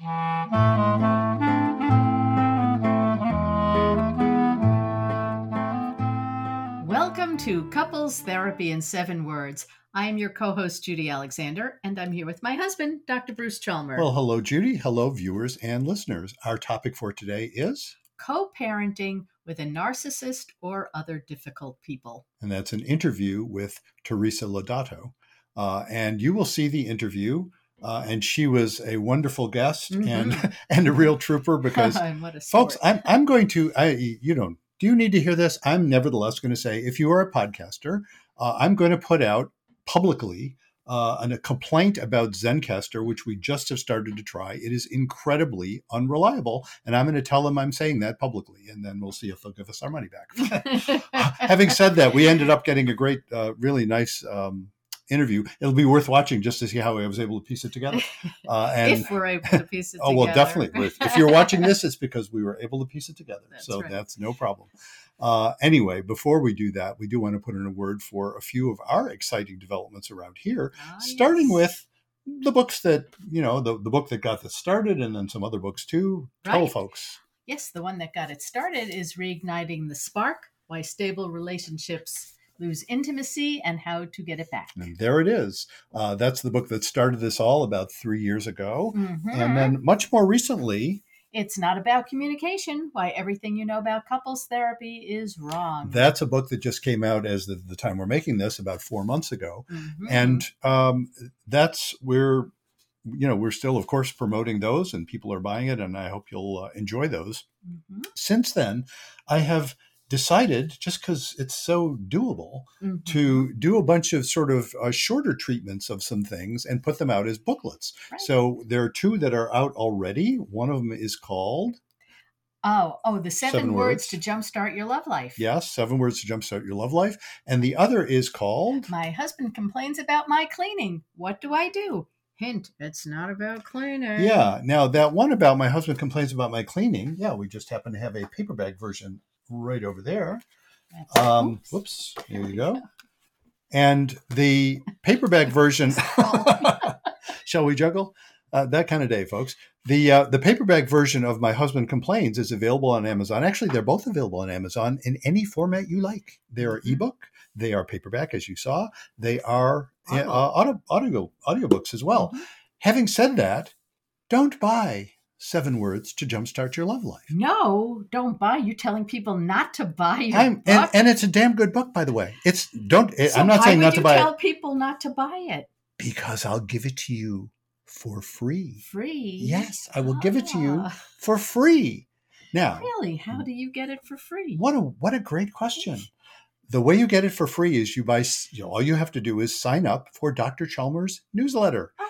Welcome to Couples Therapy in Seven Words. I am your co host, Judy Alexander, and I'm here with my husband, Dr. Bruce Chalmer. Well, hello, Judy. Hello, viewers and listeners. Our topic for today is co parenting with a narcissist or other difficult people. And that's an interview with Teresa Lodato. Uh, and you will see the interview. Uh, and she was a wonderful guest mm-hmm. and and a real trooper because folks, I'm I'm going to I you don't do you need to hear this? I'm nevertheless going to say if you are a podcaster, uh, I'm going to put out publicly uh, a complaint about Zencastr, which we just have started to try. It is incredibly unreliable, and I'm going to tell them I'm saying that publicly, and then we'll see if they'll give us our money back. Having said that, we ended up getting a great, uh, really nice um, interview. It'll be worth watching just to see how I was able to piece it together. Uh, and if we're able to piece it oh, together. well, definitely. If, if, you're watching this, it's because we were able to piece it together. That's so right. that's no problem. Uh, anyway, before we do that, we do want to put in a word for a few of our exciting developments around here, Ah, starting yes. with the books that, you know, the, the book that got this started and then some other books too. Tell folks. Yes, the one that got it started is Reigniting the Spark Why Stable Relationships Lose Intimacy and How to Get It Back. And there it is. Uh, that's the book that started this all about three years ago. Mhm. And then much more recently, It's not about communication. Why everything you know about couples therapy is wrong. that's a book that just came out as the, the time we're making this about four months ago. Mhm. and um, that's where you know we're still of course promoting those and people are buying it and i hope you'll uh, enjoy those Mhm. since then i have decided just because it's so doable Mhm. to do a bunch of sort of uh, shorter treatments of some things and put them out as booklets Right. so there are two that are out already one of them is called Oh, oh, the seven, Seven words. words. to jumpstart your love life. yes seven words to jumpstart your love life and the other is called My husband complains about my cleaning. What do I do? Hint, it's not about cleaning. Yeah. Now that one about my husband complains about my cleaning. Yeah, we just happen to have a paperback version right over there. Um, oops. whoops. Here you go. And the paperback version. Shall we juggle? Uh, that kind of day, folks. The uh, the paperback version of My Husband Complains is available on Amazon. Actually, they're both available on Amazon in any format you like. They are Mhm. ebook. They are paperback, as you saw. They are uh, audio, audio audiobooks as well. Mhm. Having said that, don't buy seven words to jumpstart your love life. No, don't buy. You're telling people not to buy your I'm, book. and, and it's a damn good book, by the way. It's don't. So I'm not saying not to you buy tell it people not to buy it because I'll give it to you for free. free. Yes, I will give it to you Ah, for free. Now, Really? How do you get it for free? what a what a great question. The way you get it for free is you buy. You know, all you have to do is sign up for Dr. Chalmers' newsletter. Ah,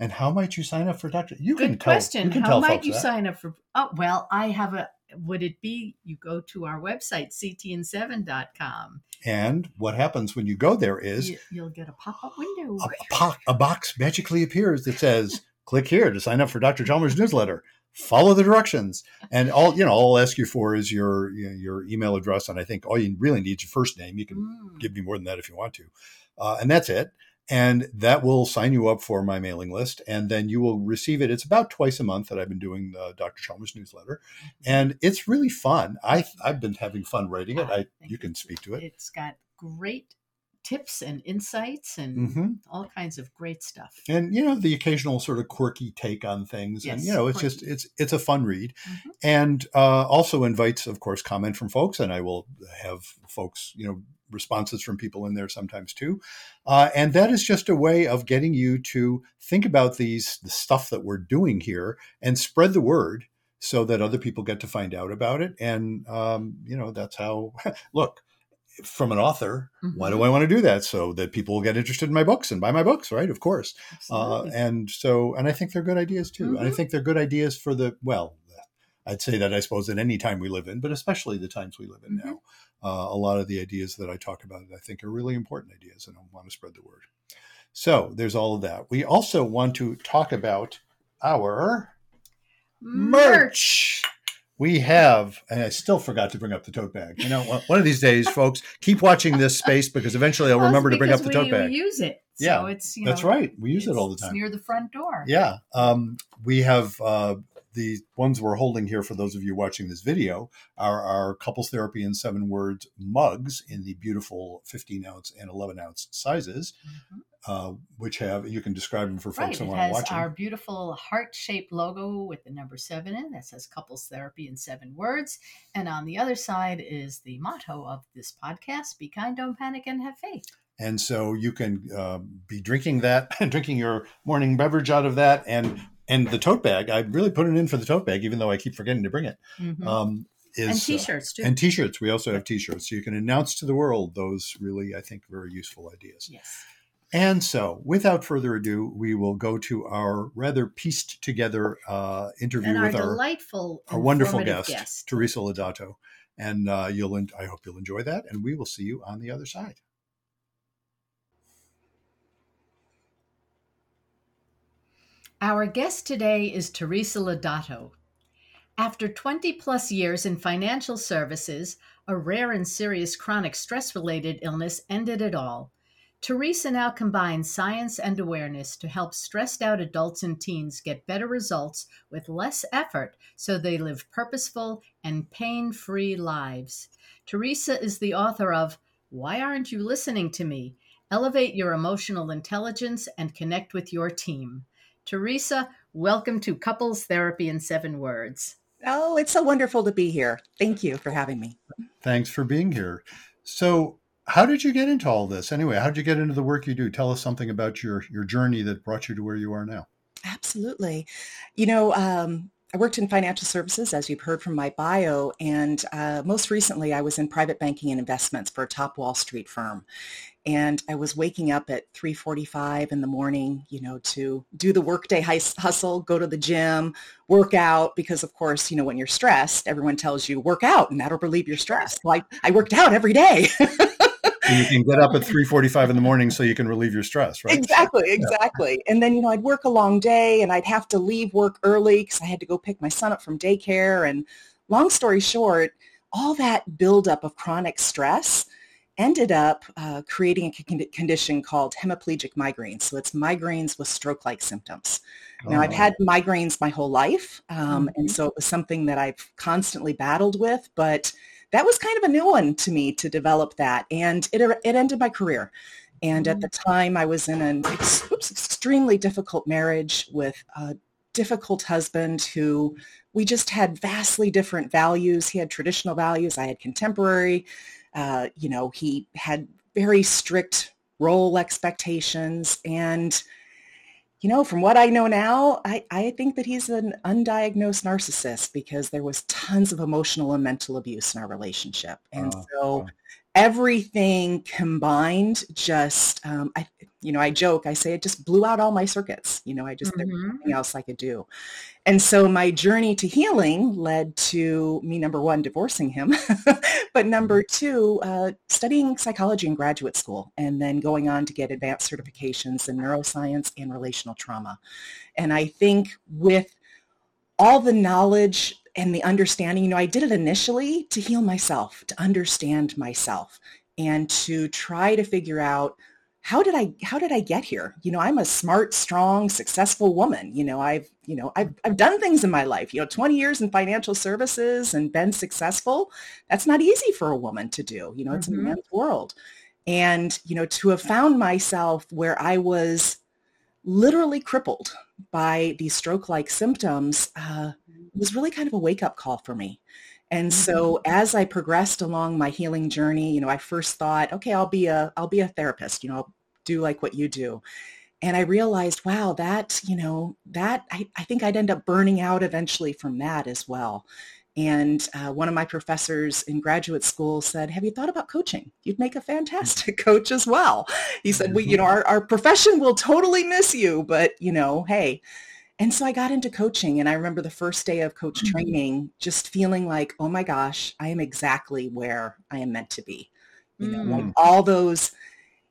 And how might you sign up for Dr. You can good tell, question. You can How might you that. sign up for? Oh, well, I have a. Would it be you go to our website ctin7.com? And what happens when you go there is You, you'll get a pop-up window. a, a, po- a box magically appears that says, "Click here to sign up for Dr. Chalmers' newsletter." Follow the directions, and all you know. All I'll ask you for is your your email address, and I think all you really need is your first name. You can Mm. give me more than that if you want to, uh, and that's it. And that will sign you up for my mailing list, and then you will receive it. It's about twice a month that I've been doing the Dr. Chalmers newsletter, and it's really fun. I I've been having fun writing it. I you can speak to it. It's got great tips and insights and hmm all kinds of great stuff. and you know the occasional sort of quirky take on things and Yes, you know it's just it's it's a fun read Mhm. and uh, also invites of course comment from folks and i will have folks you know responses from people in there sometimes too. Uh, and that is just a way of getting you to think about these the stuff that we're doing here and spread the word so that other people get to find out about it. And um, you know that's how look from an author why do i want to do that? So that people will get interested in my books and buy my books right? Of course. Uh, and so and i think they're good ideas too. And i Mhm. think they're good ideas for the well i'd say that i suppose at any time we live in but especially the times we live in Mhm. now uh, a lot of the ideas that i talk about i think are really important ideas and i want to spread the word so there's all of that we also want to talk about our merch we have, and I still forgot to bring up the tote bag. You know, one of these days, folks, keep watching this space because eventually I'll well, remember to bring up the we, tote bag. We use it. So yeah, it's you know, that's right. We use it all the time. near the front door. Yeah, um, we have uh, the ones we're holding here for those of you watching this video are our couples therapy in seven words mugs in the beautiful 15 ounce and 11 ounce sizes. Mm-hmm. Uh, which have you can describe them for folks right. who are watching. Our beautiful heart-shaped logo with the number seven in that says "Couples Therapy in Seven Words," and on the other side is the motto of this podcast: "Be kind, don't panic, and have faith." And so you can uh, be drinking that, drinking your morning beverage out of that, and and the tote bag. I really put it in for the tote bag, even though I keep forgetting to bring it. Mm-hmm. Um, is, and uh, t-shirts too. Uh, and t-shirts. We also have t-shirts, so you can announce to the world those really, I think, very useful ideas. Yes. And so, without further ado, we will go to our rather pieced together uh, interview our with our delightful, our wonderful guest, guest, Teresa Lodato, and uh, you'll. I hope you'll enjoy that, and we will see you on the other side. Our guest today is Teresa Lodato. After 20 plus years in financial services, a rare and serious chronic stress related illness ended it all. Teresa now combines science and awareness to help stressed out adults and teens get better results with less effort so they live purposeful and pain free lives. Teresa is the author of Why Aren't You Listening to Me? Elevate Your Emotional Intelligence and Connect with Your Team. Teresa, welcome to Couples Therapy in Seven Words. Oh, it's so wonderful to be here. Thank you for having me. Thanks for being here. So, how did you get into all this anyway? How did you get into the work you do? Tell us something about your your journey that brought you to where you are now. Absolutely. You know, um, I worked in financial services, as you've heard from my bio, and uh, most recently I was in private banking and investments for a top Wall Street firm. And I was waking up at 3:45 in the morning, you know, to do the workday hustle, go to the gym, work out, because of course, you know, when you're stressed, everyone tells you work out, and that'll relieve your stress. Well, I, I worked out every day. you can get up at 3.45 in the morning so you can relieve your stress right exactly exactly yeah. and then you know i'd work a long day and i'd have to leave work early because i had to go pick my son up from daycare and long story short all that buildup of chronic stress ended up uh, creating a condition called hemiplegic migraines. So it's migraines with stroke-like symptoms. Oh. Now, I've had oh. migraines my whole life, um, mm-hmm. and so it was something that I've constantly battled with, but that was kind of a new one to me to develop that. And it, it ended my career. And mm-hmm. at the time, I was in an ex- extremely difficult marriage with a difficult husband who we just had vastly different values. He had traditional values. I had contemporary. Uh, you know, he had very strict role expectations. And you know, from what I know now, I, I think that he's an undiagnosed narcissist because there was tons of emotional and mental abuse in our relationship. And uh, so everything combined just, um, I, you know, I joke, I say it just blew out all my circuits. You know, I just, mm-hmm. there was nothing else I could do. And so my journey to healing led to me, number one, divorcing him, but number mm-hmm. two, uh, studying psychology in graduate school and then going on to get advanced certifications in neuroscience and relational trauma. And I think with all the knowledge and the understanding, you know, I did it initially to heal myself, to understand myself and to try to figure out how did I how did I get here? You know, I'm a smart, strong, successful woman. You know, I've you know I've I've done things in my life. You know, 20 years in financial services and been successful. That's not easy for a woman to do. You know, it's mm-hmm. a man's world. And you know, to have found myself where I was literally crippled by these stroke-like symptoms uh, was really kind of a wake-up call for me. And so mm-hmm. as I progressed along my healing journey, you know, I first thought, okay, I'll be a I'll be a therapist, you know, I'll do like what you do. And I realized, wow, that, you know, that I, I think I'd end up burning out eventually from that as well. And uh, one of my professors in graduate school said, have you thought about coaching? You'd make a fantastic coach as well. He said, we, you know, mm-hmm. our, our profession will totally miss you, but, you know, hey. And so I got into coaching. And I remember the first day of coach mm-hmm. training, just feeling like, oh my gosh, I am exactly where I am meant to be. You know, mm. like all those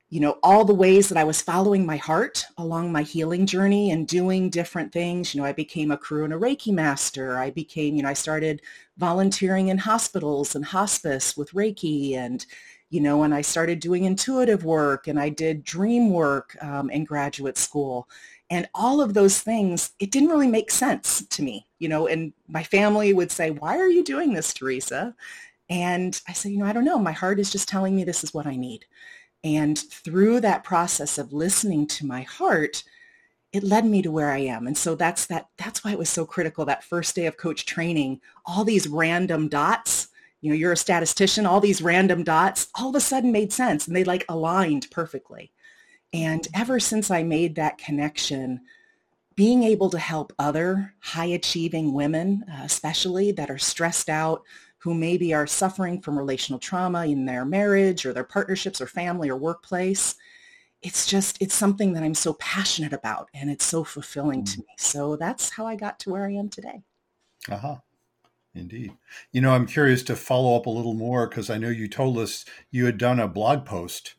you know, all the ways that I was following my heart along my healing journey and doing different things. You know, I became a Karuna Reiki master. I became, you know, I started volunteering in hospitals and hospice with Reiki and, you know, and I started doing intuitive work and I did dream work um, in graduate school. And all of those things, it didn't really make sense to me, you know, and my family would say, why are you doing this, Teresa? And I said, you know, I don't know. My heart is just telling me this is what I need. And through that process of listening to my heart, it led me to where I am. And so that's that that's why it was so critical that first day of coach training, all these random dots, you know, you're a statistician, all these random dots all of a sudden made sense and they like aligned perfectly. And ever since I made that connection, being able to help other high achieving women, uh, especially that are stressed out, who maybe are suffering from relational trauma in their marriage or their partnerships or family or workplace. It's just, it's something that I'm so passionate about and it's so fulfilling mm to me. So that's how I got to where I am today. Uh-huh. Indeed. You know, I'm curious to follow up a little more because I know you told us you had done a blog post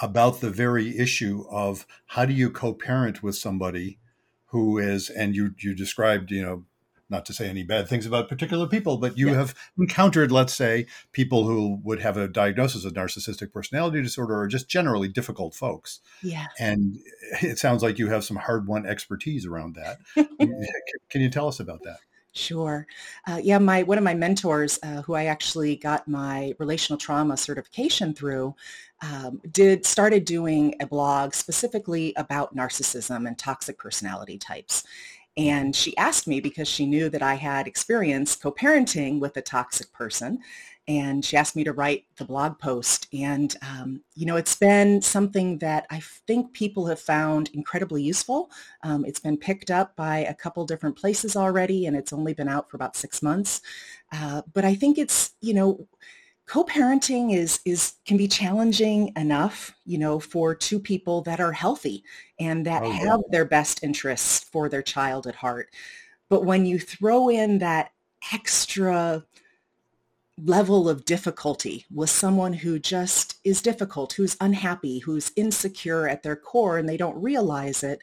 about the very issue of how do you co-parent with somebody who is, and you you described, you know, not to say any bad things about particular people, but you yeah. have encountered, let's say, people who would have a diagnosis of narcissistic personality disorder or just generally difficult folks. Yeah. And it sounds like you have some hard won expertise around that. Can you tell us about that? Sure. Uh, yeah, my one of my mentors, uh, who I actually got my relational trauma certification through, um, did started doing a blog specifically about narcissism and toxic personality types. And she asked me because she knew that I had experience co-parenting with a toxic person. And she asked me to write the blog post. And, um, you know, it's been something that I think people have found incredibly useful. Um, it's been picked up by a couple different places already, and it's only been out for about six months. Uh, but I think it's, you know, co-parenting is is can be challenging enough you know for two people that are healthy and that oh, have their best interests for their child at heart. But when you throw in that extra level of difficulty with someone who just is difficult who's unhappy who's insecure at their core and they don't realize it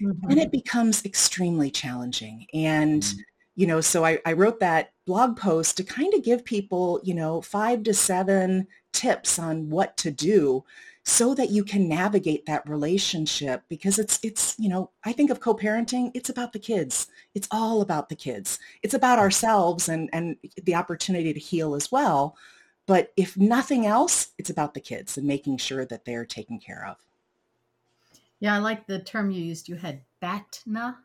mm-hmm. then it becomes extremely challenging. And mm-hmm. you know, so I, I wrote that blog post to kind of give people, you know, five to seven tips on what to do so that you can navigate that relationship because it's it's you know i think of co-parenting it's about the kids. It's all about the kids. It's about mm. ourselves and and the opportunity to heal as well. But if nothing else it's about the kids and making sure that they're taken care of. Yeah i like the term you used. You had BATNA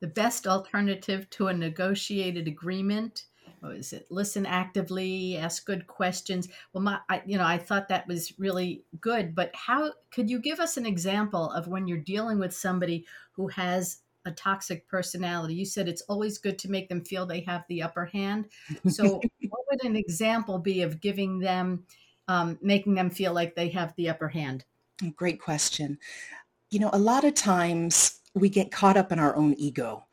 the best alternative to a negotiated agreement what is it? Listen actively ask good questions. Well my I, you know i thought that was really good but how could you give us an example of when you're dealing with somebody who has a toxic personality? You said it's always good to make them feel they have the upper hand. So what would an example be of giving them um, making them feel like they have the upper hand? Great question. You know a lot of times we get caught up in our own ego.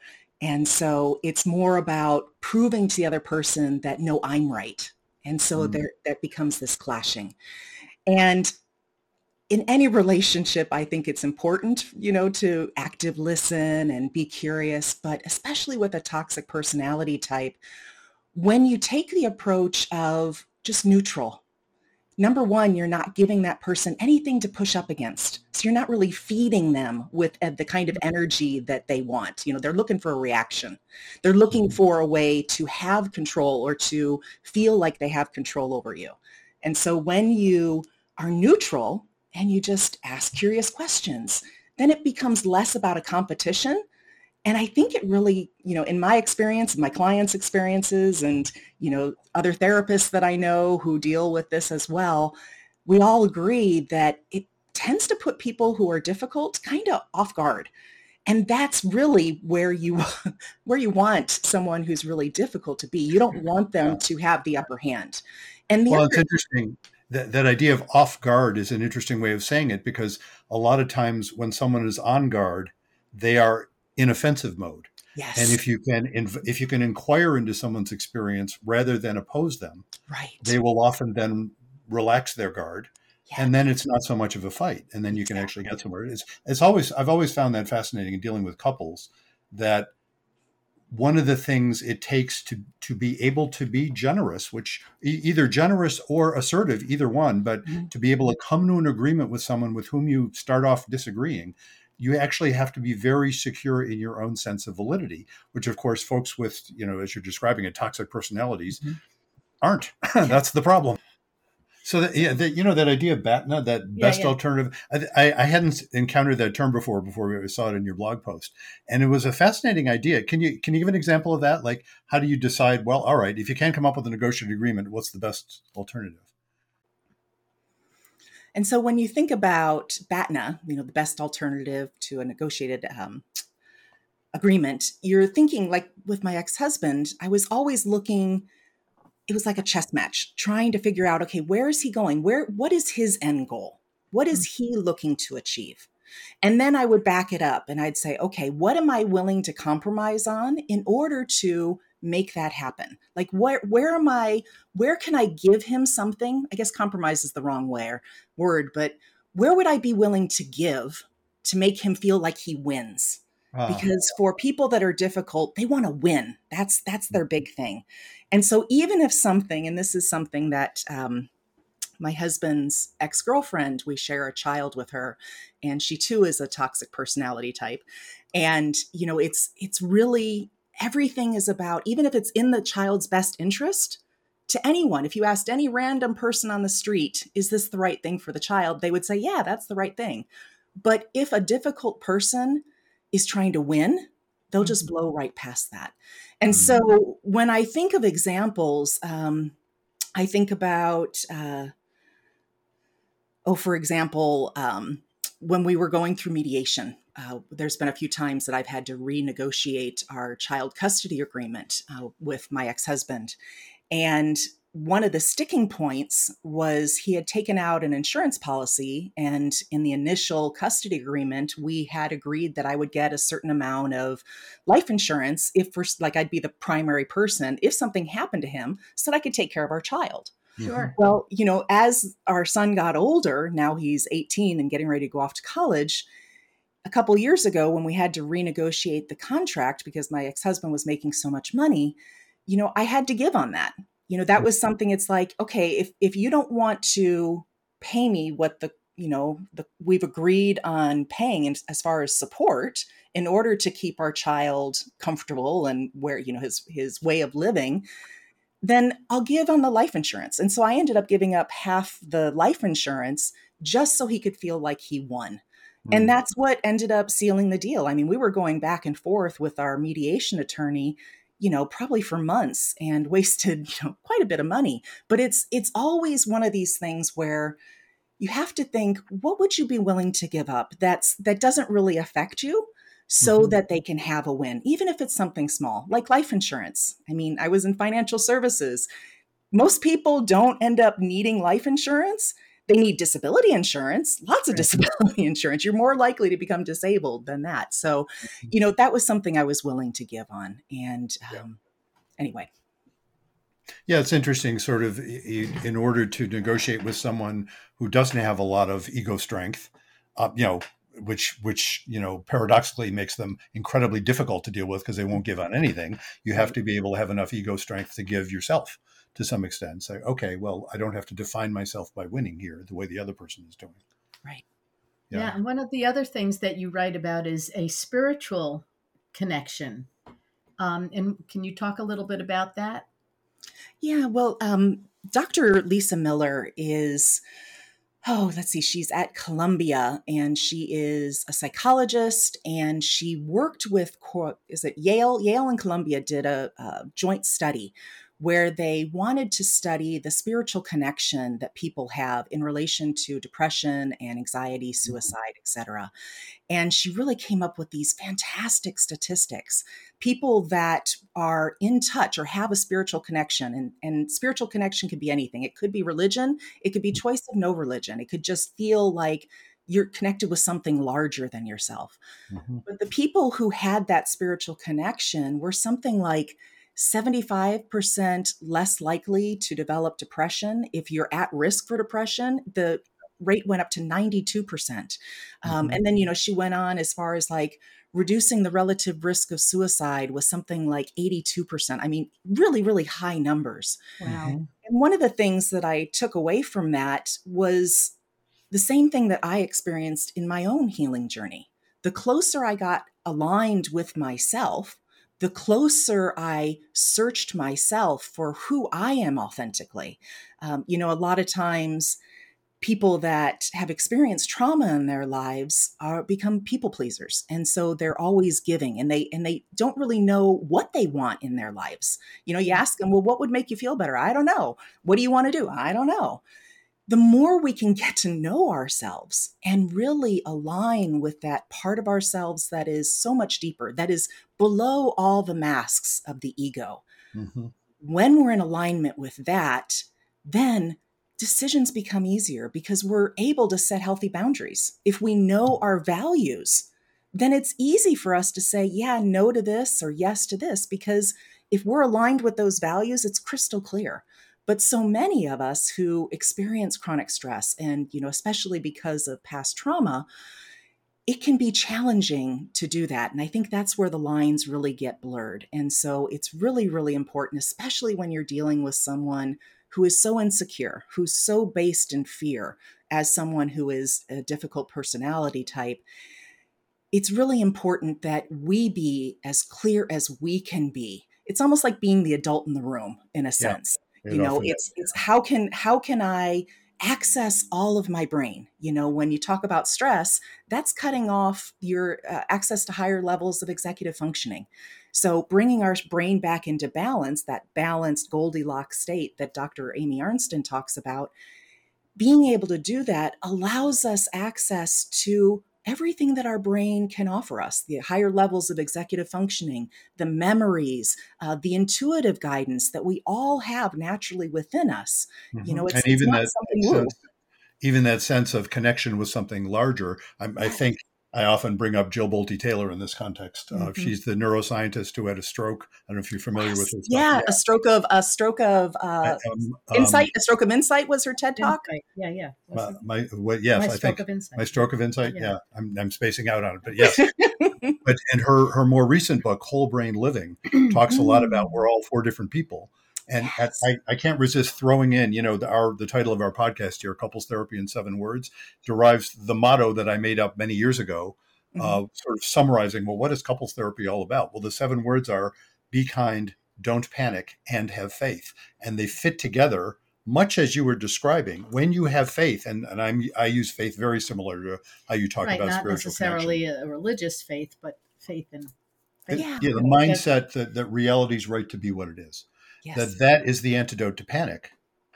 And so it's more about proving to the other person that no, I'm right. And so mm. there that becomes this clashing. And in any relationship, I think it's important, you know, to active listen and be curious, but especially with a toxic personality type, when you take the approach of just neutral, number one, you're not giving that person anything to push up against. So you're not really feeding them with the kind of energy that they want. You know, they're looking for a reaction. They're looking for a way to have control or to feel like they have control over you. And so when you are neutral and you just ask curious questions, then it becomes less about a competition and I think it really, you know, in my experience, my clients' experiences and, you know, other therapists that I know who deal with this as well, we all agree that it tends to put people who are difficult kind of off guard. And that's really where you where you want someone who's really difficult to be. You don't mm-hmm. want them to have the upper hand. And the well, other- it's interesting. That, that idea of off guard is an interesting way of saying it because a lot of times when someone is on guard, they are in offensive mode. Yes. And if you can if you can inquire into someone's experience rather than oppose them, right. they will often then relax their guard yeah. and then it's not so much of a fight and then you can actually get somewhere it's it's always i've always found that fascinating in dealing with couples that one of the things it takes to to be able to be generous which either generous or assertive either one but mm-hmm. to be able to come to an agreement with someone with whom you start off disagreeing you actually have to be very secure in your own sense of validity which of course folks with you know as you're describing it toxic personalities mm-hmm. aren't that's the problem so that, yeah, that, you know that idea of BATNA, that best yeah, alternative. I, I, hadn't encountered that term before before we saw it in your blog post, and it was a fascinating idea. Can you can you give an example of that? Like, how do you decide? Well, all right, if you can't come up with a negotiated agreement, what's the best alternative? And so, when you think about BATNA, you know, the best alternative to a negotiated um, agreement, you're thinking like with my ex husband, I was always looking it was like a chess match trying to figure out okay where is he going? Where what is his end goal? What is mm. he looking to achieve? And then i would back it up and i'd say okay what am i willing to compromise on in order to make that happen? Like where where am i where can i give him something? I guess compromise is the wrong way, word but where would i be willing to give to make him feel like he wins? Uh, because for people that are difficult they want to win. That's that's their big thing. And so even if something and this is something that um, my husband's ex-girlfriend we share a child with her and she too is a toxic personality type. And you know it's it's really everything is about even if it's in the child's best interest to anyone if you asked any random person on the street is this the right thing for the child they would say yeah that's the right thing but if a difficult person is trying to win, they'll just mm-hmm. blow right past that. And mm-hmm. so when I think of examples, um, I think about, uh, oh, for example, um, when we were going through mediation, uh, there's been a few times that I've had to renegotiate our child custody agreement uh, with my ex husband. And one of the sticking points was he had taken out an insurance policy and in the initial custody agreement we had agreed that i would get a certain amount of life insurance if for like i'd be the primary person if something happened to him so that i could take care of our child. Sure. Well you know as our son got older now he's 18 and getting ready to go off to college a couple years ago when we had to renegotiate the contract because my ex-husband was making so much money you know i had to give on that you know that mm-hmm. was something it's like okay if if you don't want to pay me what the you know the, we've agreed on paying in, as far as support in order to keep our child comfortable and where you know his his way of living then I'll give on the life insurance. And so I ended up giving up half the life insurance just so he could feel like he won. Mm. And that's what ended up sealing the deal. I mean, we were going back and forth with our mediation attorney you know probably for months and wasted you know quite a bit of money but it's it's always one of these things where you have to think what would you be willing to give up that's that doesn't really affect you so mm-hmm. that they can have a win even if it's something small like life insurance i mean i was in financial services most people don't end up needing life insurance they need disability insurance, lots of disability insurance. You're more likely to become disabled than that. So, mm-hmm. you know, that was something I was willing to give on. And um, yeah. anyway. Yeah, it's interesting, sort of, in order to negotiate with someone who doesn't have a lot of ego strength, uh, you know, which which you know paradoxically makes them incredibly difficult to deal with because they won't give on anything. You have to be able to have enough ego strength to give yourself to some extent. Say, okay, well, I don't have to define myself by winning here the way the other person is doing. Right. Yeah. yeah. And one of the other things that you write about is a spiritual connection. Um, and can you talk a little bit about that? Yeah. Well, um, Dr. Lisa Miller is oh, let's see, she's at Columbia and she is a psychologist and she worked with, is it Yale? Yale and Columbia did a, a joint study where they wanted to study the spiritual connection that people have in relation to depression and anxiety, mm-hmm. suicide, etc. And she really came up with these fantastic statistics. People that are in touch or have a spiritual connection, and, and spiritual connection could be anything. It could be religion, it could be mm-hmm. choice of no religion, it could just feel like you're connected with something larger than yourself. Mm-hmm. But the people who had that spiritual connection were something like 75% less likely to develop depression. If you're at risk for depression, the rate went up to 92%. Um, mm-hmm. And then, you know, she went on as far as like reducing the relative risk of suicide was something like 82%. I mean, really, really high numbers. Wow. Mm-hmm. And one of the things that I took away from that was the same thing that I experienced in my own healing journey. The closer I got aligned with myself, the closer I searched myself for who I am authentically. Um, you know, a lot of times people that have experienced trauma in their lives are become people pleasers and so they're always giving and they and they don't really know what they want in their lives. You know you ask them well what would make you feel better? I don't know. What do you want to do? I don't know the more we can get to know ourselves and really align with that part of ourselves that is so much deeper that is below all the masks of the ego mm-hmm. when we're in alignment with that then decisions become easier because we're able to set healthy boundaries. If we know our values, then it's easy for us to say, yeah, no to this or yes to this, because if we're aligned with those values, it's crystal clear. But so many of us who experience chronic stress, and you know, especially because of past trauma, it can be challenging to do that. And I think that's where the lines really get blurred. And so it's really, really important, especially when you're dealing with someone who is so insecure, who's so based in fear, as someone who is a difficult personality type, it's really important that we be as clear as we can be. It's almost like being the adult in the room in a sense. Yeah, you know, it's it's how can how can I access all of my brain. You know, when you talk about stress, that's cutting off your uh, access to higher levels of executive functioning. So, bringing our brain back into balance, that balanced Goldilocks state that Dr. Amy Arnsten talks about, being able to do that allows us access to everything that our brain can offer us the higher levels of executive functioning, the memories, uh, the intuitive guidance that we all have naturally within us. Mm-hmm. You know, it's, and even that, sense, even that sense of connection with something larger. I, I think I often bring up Jill Bolte Taylor in this context. Uh, mm-hmm. She's the neuroscientist who had a stroke. I don't know if you're familiar yes. with her. Yeah, yeah, a stroke of a stroke of uh, um, insight. a stroke of insight was her TED talk. Insight. Yeah, yeah. My, my what, yes, my I stroke think of insight. my stroke of insight. Yeah, yeah. I'm, I'm spacing out on it, but yes. but and her her more recent book, Whole Brain Living, talks a lot about we're all four different people and yes. I, I can't resist throwing in, you know, the, our the title of our podcast here, "Couples Therapy in Seven Words," derives the motto that I made up many years ago, mm-hmm. uh, sort of summarizing. Well, what is couples therapy all about? Well, the seven words are: be kind, don't panic, and have faith, and they fit together much as you were describing. When you have faith, and, and I'm I use faith very similar to how you talk right, about not spiritual necessarily connection. a religious faith, but faith in. Faith. Yeah. yeah, the mindset that, that reality is right to be what it is yes. that that is the antidote to panic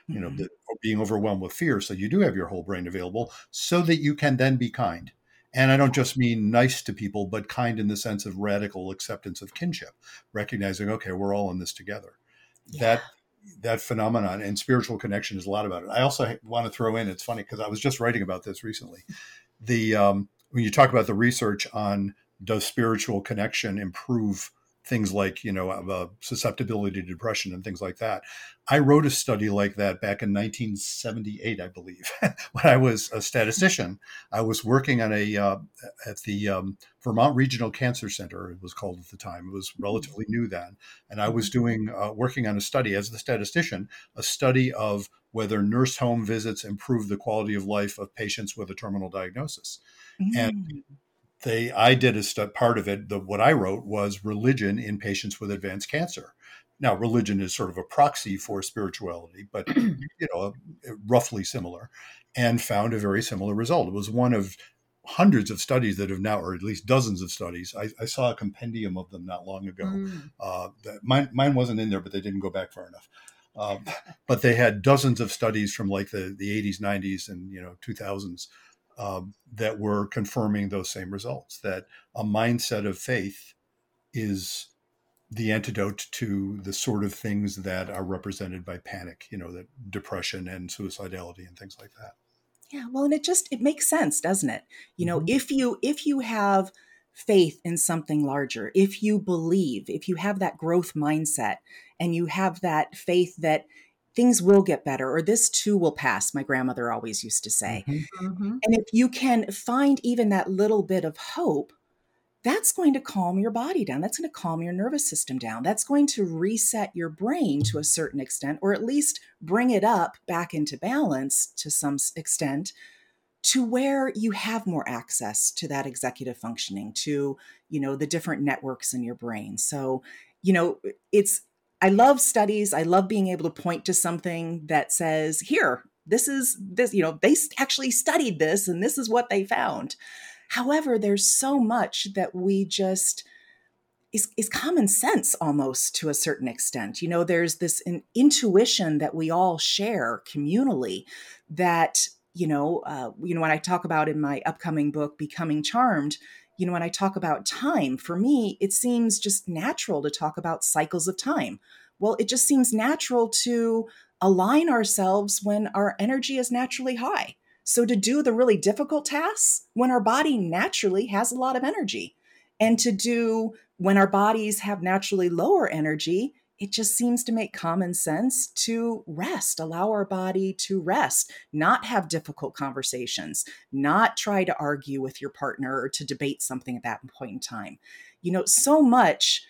you know mm-hmm. the, being overwhelmed with fear so you do have your whole brain available so that you can then be kind and i don't just mean nice to people but kind in the sense of radical acceptance of kinship recognizing okay we're all in this together yeah. that that phenomenon and spiritual connection is a lot about it i also want to throw in it's funny because i was just writing about this recently the um, when you talk about the research on does spiritual connection improve things like you know uh, susceptibility to depression and things like that. I wrote a study like that back in 1978 i believe when i was a statistician. I was working on a uh, at the um, vermont regional cancer center it was called at the time. It was relatively new then. And i was doing uh, working on a study as the statistician a study of whether nurse home visits improve the quality of life of patients with a terminal diagnosis. Mm. and they I did a st- part of it. The, what I wrote was religion in patients with advanced cancer. Now, religion is sort of a proxy for spirituality, but you know, roughly similar, and found a very similar result. It was one of hundreds of studies that have now, or at least dozens of studies. I, I saw a compendium of them not long ago. Mm. Uh, mine, mine wasn't in there, but they didn't go back far enough. Um, but they had dozens of studies from like the, the 80s, 90s, and you know 2000s um, that were confirming those same results that a mindset of faith is the antidote to the sort of things that are represented by panic you know that depression and suicidality and things like that yeah well and it just it makes sense doesn't it you know mm-hmm. if you if you have faith in something larger if you believe if you have that growth mindset and you have that faith that things will get better or this too will pass my grandmother always used to say mm-hmm. Mm-hmm. and if you can find even that little bit of hope that's going to calm your body down that's going to calm your nervous system down that's going to reset your brain to a certain extent or at least bring it up back into balance to some extent to where you have more access to that executive functioning to you know the different networks in your brain so you know it's i love studies i love being able to point to something that says here this is this you know they actually studied this and this is what they found however there's so much that we just is, is common sense almost to a certain extent. You know, there's this an intuition that we all share communally that you know, uh, you know, when I talk about in my upcoming book, Becoming Charmed, you know, when I talk about time, for me, it seems just natural to talk about cycles of time. Well, it just seems natural to align ourselves when our energy is naturally high. So, to do the really difficult tasks when our body naturally has a lot of energy, and to do when our bodies have naturally lower energy, it just seems to make common sense to rest, allow our body to rest, not have difficult conversations, not try to argue with your partner or to debate something at that point in time. You know, so much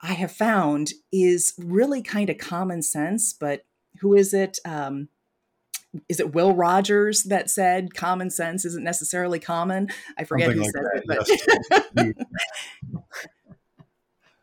I have found is really kind of common sense, but who is it? Um, is it Will Rogers that said common sense isn't necessarily common? I forget Something who like said that, it, but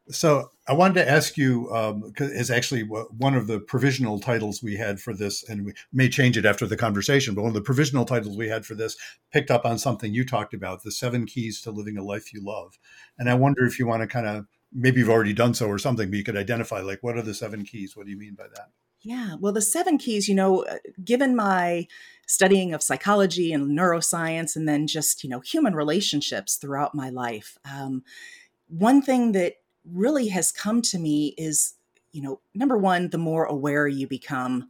So I wanted to ask you, um, it's actually one of the provisional titles we had for this, and we may change it after the conversation, but one of the provisional titles we had for this picked up on something you talked about, the seven keys to living a life you love. And I wonder if you want to kind of, maybe you've already done so or something, but you could identify like, what are the seven keys? What do you mean by that? Yeah, well, the seven keys, you know, uh, given my studying of psychology and neuroscience, and then just, you know, human relationships throughout my life, um, one thing that really has come to me is you know number one the more aware you become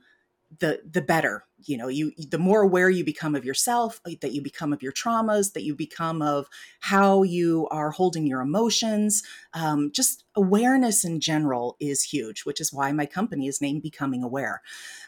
the the better you know you the more aware you become of yourself uh, that you become of your traumas that you become of how you are holding your emotions um, just awareness in general is huge which is why my company is named becoming aware.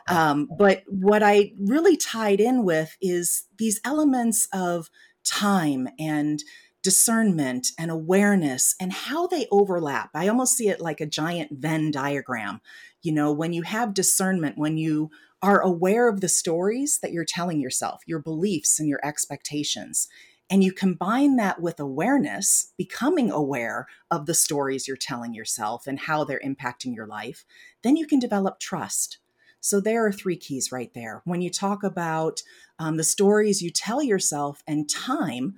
Um, but what i really tied in with is these elements of time and discernment and awareness and how they overlap. I almost see it like a giant Venn diagram. You know, when you have discernment, when you are aware of the stories that you're telling yourself, your beliefs and your expectations, and you combine that with awareness, becoming aware of the stories you're telling yourself and how they're impacting your life, then you can develop trust. So there are three keys right there. When you talk about um, the stories you tell yourself and time,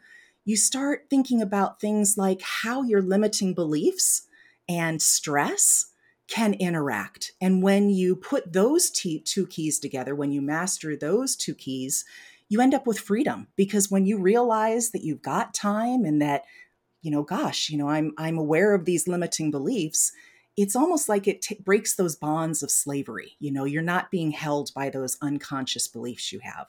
you start thinking about things like how your limiting beliefs and stress can interact. And when you put those t- two keys together, when you master those two keys, you end up with freedom because when you realize that you've got time and that you know gosh you know i'm i'm aware of these limiting beliefs it's almost like it t- breaks those bonds of slavery you know you're not being held by those unconscious beliefs you have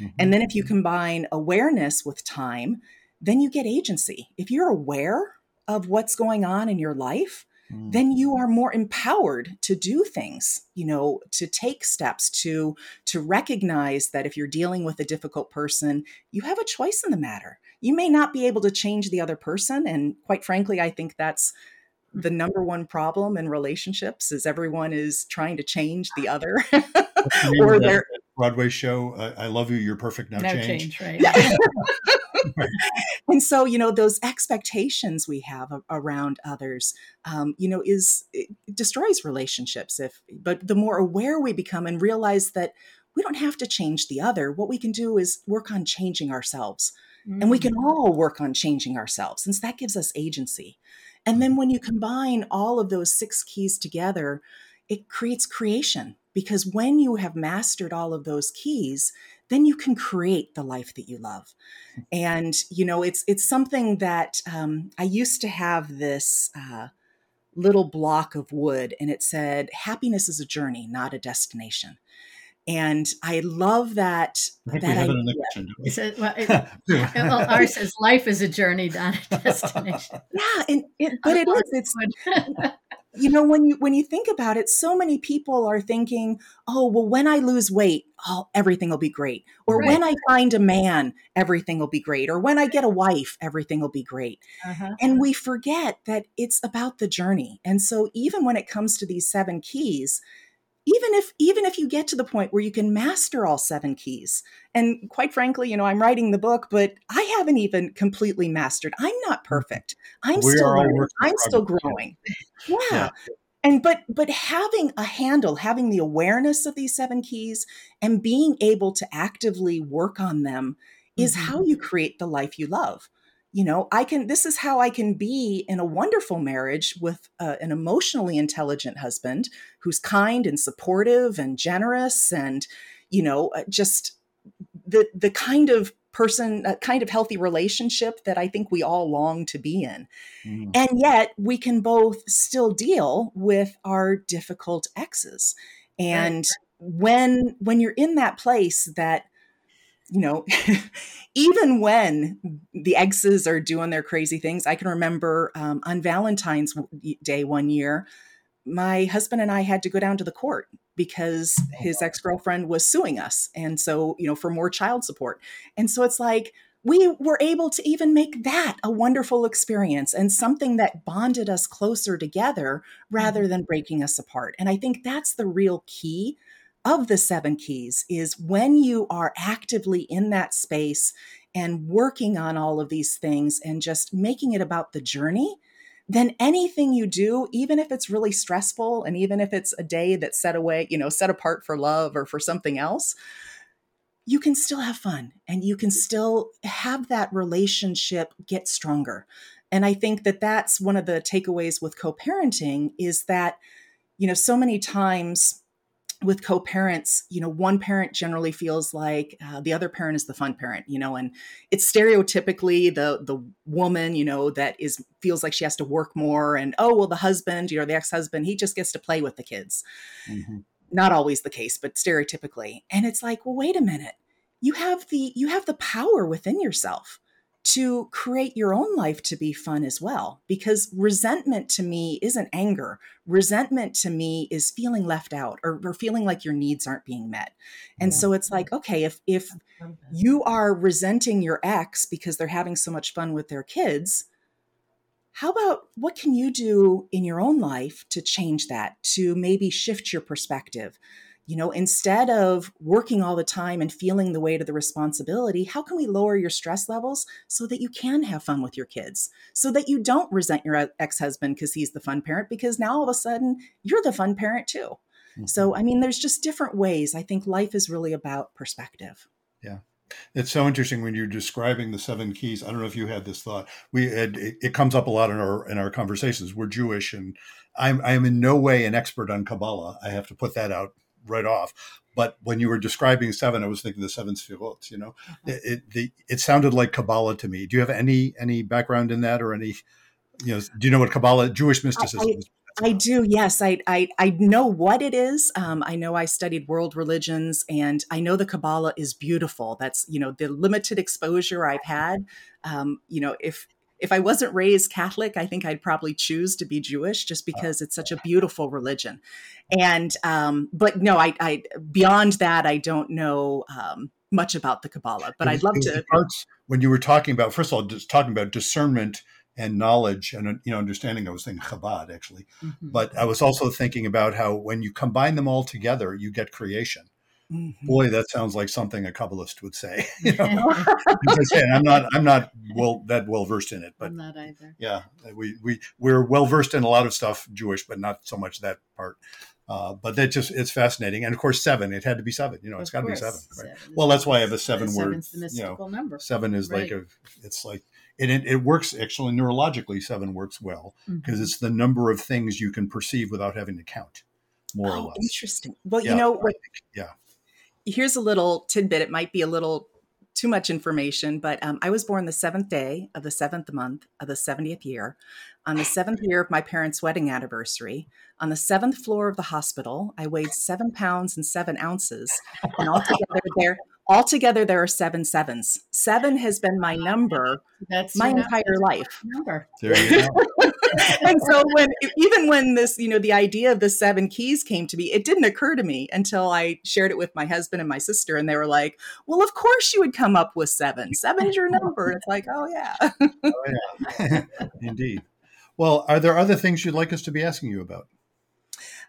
mm-hmm. and then if you combine awareness with time then you get agency. If you're aware of what's going on in your life, mm. then you are more empowered to do things, you know, to take steps to to recognize that if you're dealing with a difficult person, you have a choice in the matter. You may not be able to change the other person and quite frankly, I think that's the number one problem in relationships is everyone is trying to change the other or their Broadway show. Uh, I love you. You're perfect now. No change, change right? Yeah. and so you know those expectations we have around others um, you know is destroys relationships if but the more aware we become and realize that we don't have to change the other what we can do is work on changing ourselves mm. and we can mm. all work on changing ourselves since that gives us agency and then when you combine all of those six keys together it creates creation because when you have mastered all of those keys then you can create the life that you love and you know it's it's something that um, i used to have this uh, little block of wood and it said happiness is a journey not a destination and I love that. I that idea. well, it, well, ours says life is a journey, not a destination. Yeah, and it, but it is. It's you know when you when you think about it so many people are thinking oh well when i lose weight oh everything will be great or right. when i find a man everything will be great or when i get a wife everything will be great uh-huh. and we forget that it's about the journey and so even when it comes to these seven keys even if even if you get to the point where you can master all seven keys and quite frankly you know i'm writing the book but i haven't even completely mastered i'm not mm-hmm. perfect i'm we still learning i'm still growing yeah. yeah. and but but having a handle having the awareness of these seven keys and being able to actively work on them is mm-hmm. how you create the life you love you know i can this is how i can be in a wonderful marriage with uh, an emotionally intelligent husband who's kind and supportive and generous and you know uh, just the the kind of person a kind of healthy relationship that i think we all long to be in mm. and yet we can both still deal with our difficult exes and right. when when you're in that place that you know, even when the exes are doing their crazy things, I can remember um, on Valentine's Day one year, my husband and I had to go down to the court because oh, his ex girlfriend was suing us. And so, you know, for more child support. And so it's like, we were able to even make that a wonderful experience and something that bonded us closer together rather mm-hmm. than breaking us apart. And I think that's the real key of the seven keys is when you are actively in that space and working on all of these things and just making it about the journey, then anything you do, even if it's really stressful and even if it's a day that's set away, you know, set apart for love or for something else, you can still have fun and you can still have that relationship get stronger. And I think that that's one of the takeaways with co parenting is that, you know, so many times with co-parents you know one parent generally feels like uh, the other parent is the fun parent you know and it's stereotypically the the woman you know that is feels like she has to work more and oh well the husband you know the ex-husband he just gets to play with the kids. Mm-hmm. not always the case but stereotypically. And it's like well wait a minute. You have the you have the power within yourself to create your own life to be fun as well. Because resentment to me isn't anger. Resentment to me is feeling left out or, or feeling like your needs aren't being met. And yeah. so it's like, okay, if if you are resenting your ex because they're having so much fun with their kids, how about what can you do in your own life to change that, to maybe shift your perspective? You know, instead of working all the time and feeling the weight of the responsibility, how can we lower your stress levels so that you can have fun with your kids? So that you don't resent your ex husband because he's the fun parent, because now all of a sudden you're the fun parent too. Mm-hmm. So, I mean, there's just different ways. I think life is really about perspective. Yeah. It's so interesting when you're describing the seven keys. I don't know if you had this thought. We had, it, it comes up a lot in our in our conversations. We're Jewish, and I'm I am in no way an expert on Kabbalah. I have to put that out right off. But when you were describing seven, I was thinking the seven sefirot. You know, mm-hmm. it, it, the, it sounded like Kabbalah to me. Do you have any any background in that, or any? You know, do you know what Kabbalah, Jewish mysticism I, is? I do. Yes, I, I I know what it is. Um, I know I studied world religions, and I know the Kabbalah is beautiful. That's you know the limited exposure I've had. Um, you know, if if I wasn't raised Catholic, I think I'd probably choose to be Jewish just uh. because it's such a beautiful religion. And um, but no, I, I beyond that, I don't know um, much about the Kabbalah. But I'd love to. Parts when you were talking about, first of all, just talking about discernment and knowledge and you know understanding. I was thinking Chabad actually, mm-hmm. but I was also thinking about how when you combine them all together, you get creation. Mm-hmm. Boy, that sounds like something a Kabbalist would say. You know? I say, I'm not, I'm not well that well versed in it, but I'm not either. Yeah, we we we're well versed in a lot of stuff Jewish, but not so much that part. Uh, but that just it's fascinating, and of course seven. It had to be seven. You know, it's got to be seven. Right? Seven well, that's why I have a seven word. you know, number. Seven is right. like a. It's like and it, it works actually neurologically. Seven works well because mm-hmm. it's the number of things you can perceive without having to count, more oh, or less. Interesting. Well, yeah, you know, what, yeah here's a little tidbit. It might be a little too much information, but um, I was born the seventh day of the seventh month of the 70th year, on the seventh year of my parents' wedding anniversary, on the seventh floor of the hospital. I weighed seven pounds and seven ounces, and altogether there Altogether, there are seven sevens. Seven has been my number That's my entire number. life. Number. There you go. and so when even when this, you know, the idea of the seven keys came to me, it didn't occur to me until I shared it with my husband and my sister, and they were like, "Well, of course you would come up with seven. Seven's your number." It's like, oh yeah. oh yeah, indeed. Well, are there other things you'd like us to be asking you about?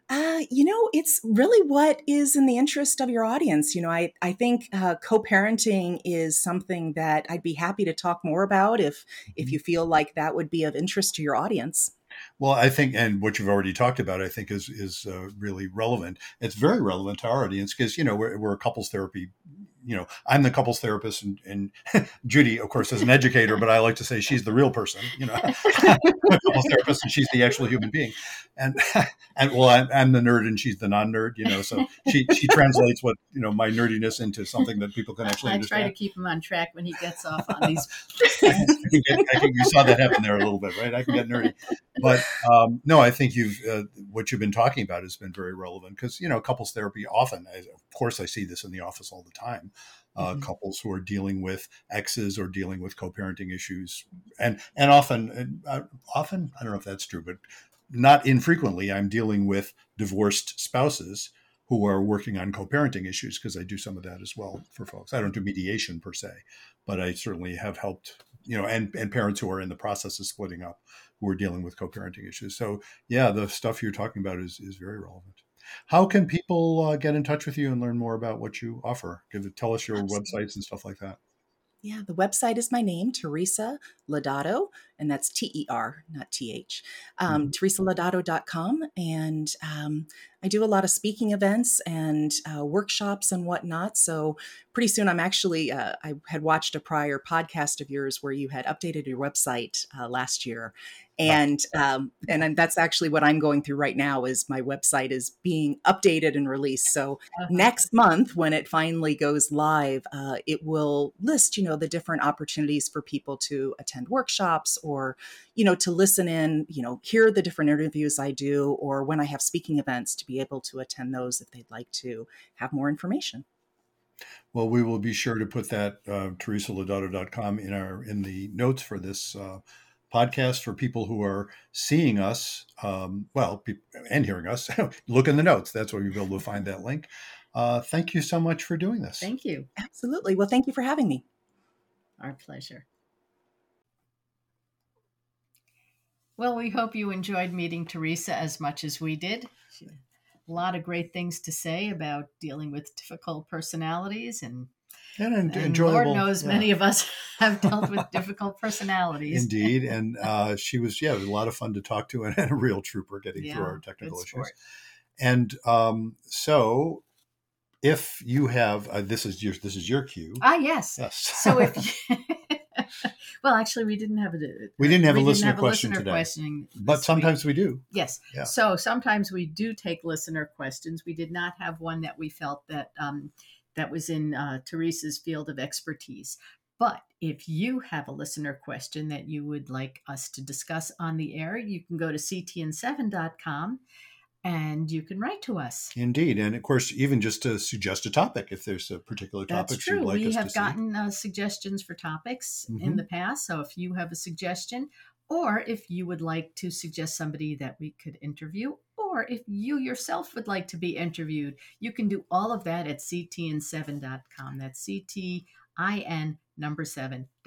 Uh, you know, it's really what is in the interest of your audience. You know, I, I think uh, co-parenting is something that I'd be happy to talk more about if if mm-hmm. you feel like that would be of interest to your audience. Well, I think, and what you've already talked about, I think is is uh, really relevant. It's very relevant to our audience because you know we're, we're a couples therapy you know, I'm the couples therapist, and, and Judy, of course, is an educator, but I like to say she's the real person. You know, couples therapist, and she's the actual human being. And and well, I'm, I'm the nerd, and she's the non-nerd. You know, so she she translates what you know my nerdiness into something that people can actually I understand. try to keep him on track when he gets off on these. I, think, I think you saw that happen there a little bit, right? I can get nerdy, but um, no, I think you've uh, what you've been talking about has been very relevant because you know couples therapy often, of course, I see this in the office all the time uh, mm-hmm. couples who are dealing with exes or dealing with co-parenting issues, and and often, uh, often I don't know if that's true, but not infrequently, I'm dealing with divorced spouses who are working on co-parenting issues because I do some of that as well for folks. I don't do mediation per se, but I certainly have helped, you know, and and parents who are in the process of splitting up who are dealing with co-parenting issues. So yeah, the stuff you're talking about is is very relevant. How can people uh, get in touch with you and learn more about what you offer? Give tell us your Absolutely. websites and stuff like that. Yeah, the website is my name, Teresa Lodato, and that's T E R, not T H. Um, mm-hmm. TeresaLodato.com. And um, I do a lot of speaking events and uh, workshops and whatnot. So pretty soon, I'm actually, uh, I had watched a prior podcast of yours where you had updated your website uh, last year and um, and that's actually what I'm going through right now is my website is being updated and released. So uh-huh. next month, when it finally goes live, uh, it will list you know the different opportunities for people to attend workshops or you know to listen in, you know, hear the different interviews I do, or when I have speaking events to be able to attend those if they'd like to have more information. Well, we will be sure to put that uh, teresalodato.com in our in the notes for this. Uh, podcast for people who are seeing us, um, well, and hearing us. Look in the notes. That's where you'll be able to find that link. Uh, thank you so much for doing this. Thank you. Absolutely. Well, thank you for having me. Our pleasure. Well, we hope you enjoyed meeting Teresa as much as we did. A lot of great things to say about dealing with difficult personalities and and, and enjoyable. Lord knows yeah. many of us have dealt with difficult personalities. Indeed, and uh, she was yeah, it was a lot of fun to talk to, and, and a real trooper getting yeah, through our technical issues. Sport. And um, so, if you have uh, this is your this is your cue. Ah, yes. Yes. So if. You, well, actually, we didn't have a we didn't have we a listener have question listener today, but sometimes week. we do. Yes. Yeah. So sometimes we do take listener questions. We did not have one that we felt that um, that was in uh, Teresa's field of expertise. But if you have a listener question that you would like us to discuss on the air, you can go to ctin7.com and you can write to us. Indeed, and of course, even just to suggest a topic if there's a particular topic That's true. Like we have gotten uh, suggestions for topics mm-hmm. in the past. So if you have a suggestion, or if you would like to suggest somebody that we could interview, or if you yourself would like to be interviewed, you can do all of that at ctin7.com. That's C T I N number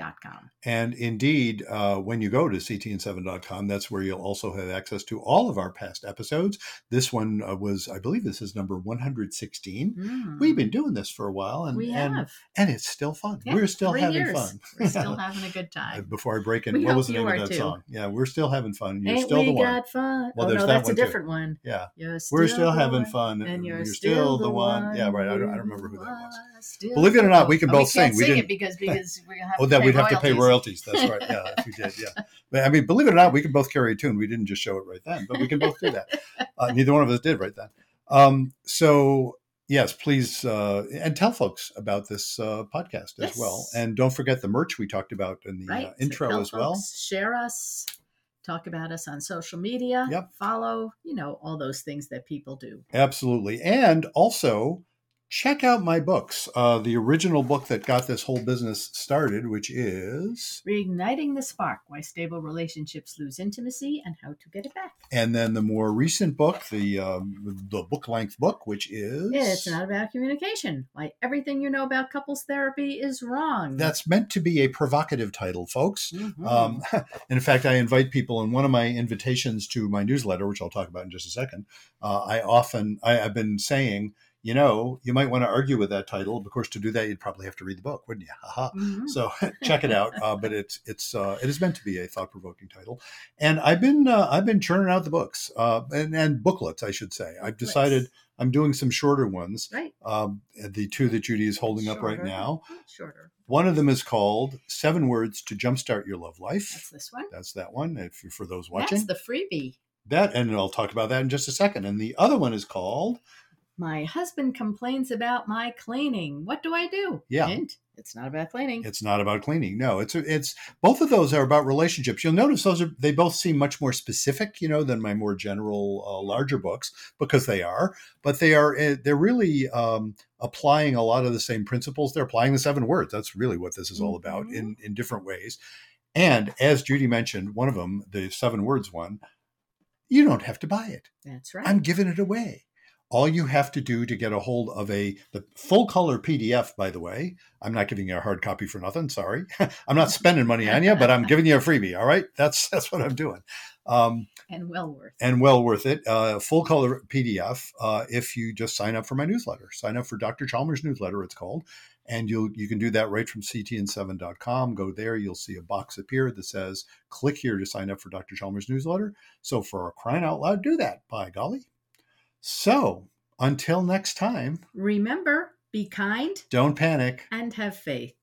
seven.com. And indeed, uh, when you go to ctin7.com, that's where you'll also have access to all of our past episodes. This one uh, was, I believe this is number 116. Mm. We've been doing this for a while and, we have. and, and it's still fun. Yeah, we're still having years. fun. We're still having a good time. Before I break in, we what was the name of that too. song? Yeah, we're still having fun. You're Ain't still the one. fun. Well, oh, no, that's a different too. one. Yeah. Still we're still having fun. And you're, you're still, the one. one. Yeah, right. I don't, I don't remember who that was. Believe it or not, we can both sing. We didn't it because because gonna have oh, that we'd have to pay royalties. That's right. Yeah, if you did, yeah. But, I mean, believe it or not, we can both carry a tune. We didn't just show it right then, but we can both do that. Uh, neither one of us did right then. Um, so yes, please uh, and tell folks about this uh, podcast yes. as well, and don't forget the merch we talked about in the uh, intro so as well. Share us talk about us on social media, yep. follow, you know, all those things that people do. Absolutely. And also check out my books. Uh, the original book that got this whole business started, which is Reigniting the Spark Why Stable Relationships Lose Intimacy and How to Get It Back. And then the more recent book, the, um, the book length book, which is It's Not About Communication Why Everything You Know About Couples Therapy is Wrong. That's meant to be a provocative title, folks. Mm-hmm. Um, in fact, I invite people in one of my invitations to my newsletter, which I'll talk about in just a second. Uh, I often, I, I've been saying, you know, you might want to argue with that title. Of course, to do that, you'd probably have to read the book, wouldn't you? Mm-hmm. So check it out. Uh, but it's it's uh, it is meant to be a thought provoking title, and I've been uh, I've been churning out the books uh, and, and booklets, I should say. I've decided I'm doing some shorter ones. Right. Um, the two that Judy is holding shorter. up right now. Shorter. One of them is called Seven Words to Jumpstart Your Love Life. That's this one. That's that one. If for those watching, that's the freebie. That and I'll talk about that in just a second. And the other one is called my husband complains about my cleaning. What do I do? Yeah. Hint, it's not about cleaning. It's not about cleaning. No, it's it's both of those are about relationships. You'll notice those are they both seem much more specific, you know, than my more general uh, larger books because they are. But they are eh, they're really um, applying a lot of the same principles. They're applying the seven words. That's really what this is all about mm-hmm. in in different ways. And as Judy mentioned, one of them, the seven words one, you don't have to buy it. That's right. I'm giving it away all you have to do to get a hold of a the full color PDF, by the way, I'm not giving you a hard copy for nothing. Sorry, I'm not spending money on you, but I'm giving you a freebie. All right, that's that's what I'm doing. Um, and well worth and well worth it. Uh, full color PDF uh, if you just sign up for my newsletter. Sign up for Dr. Chalmers newsletter. It's called, and you you can do that right from ctin7.com. Go there, you'll see a box appear that says "Click here to sign up for Dr. Chalmers newsletter." So for crying out loud, do that. By golly. So until next time, remember be kind, don't panic, and have faith.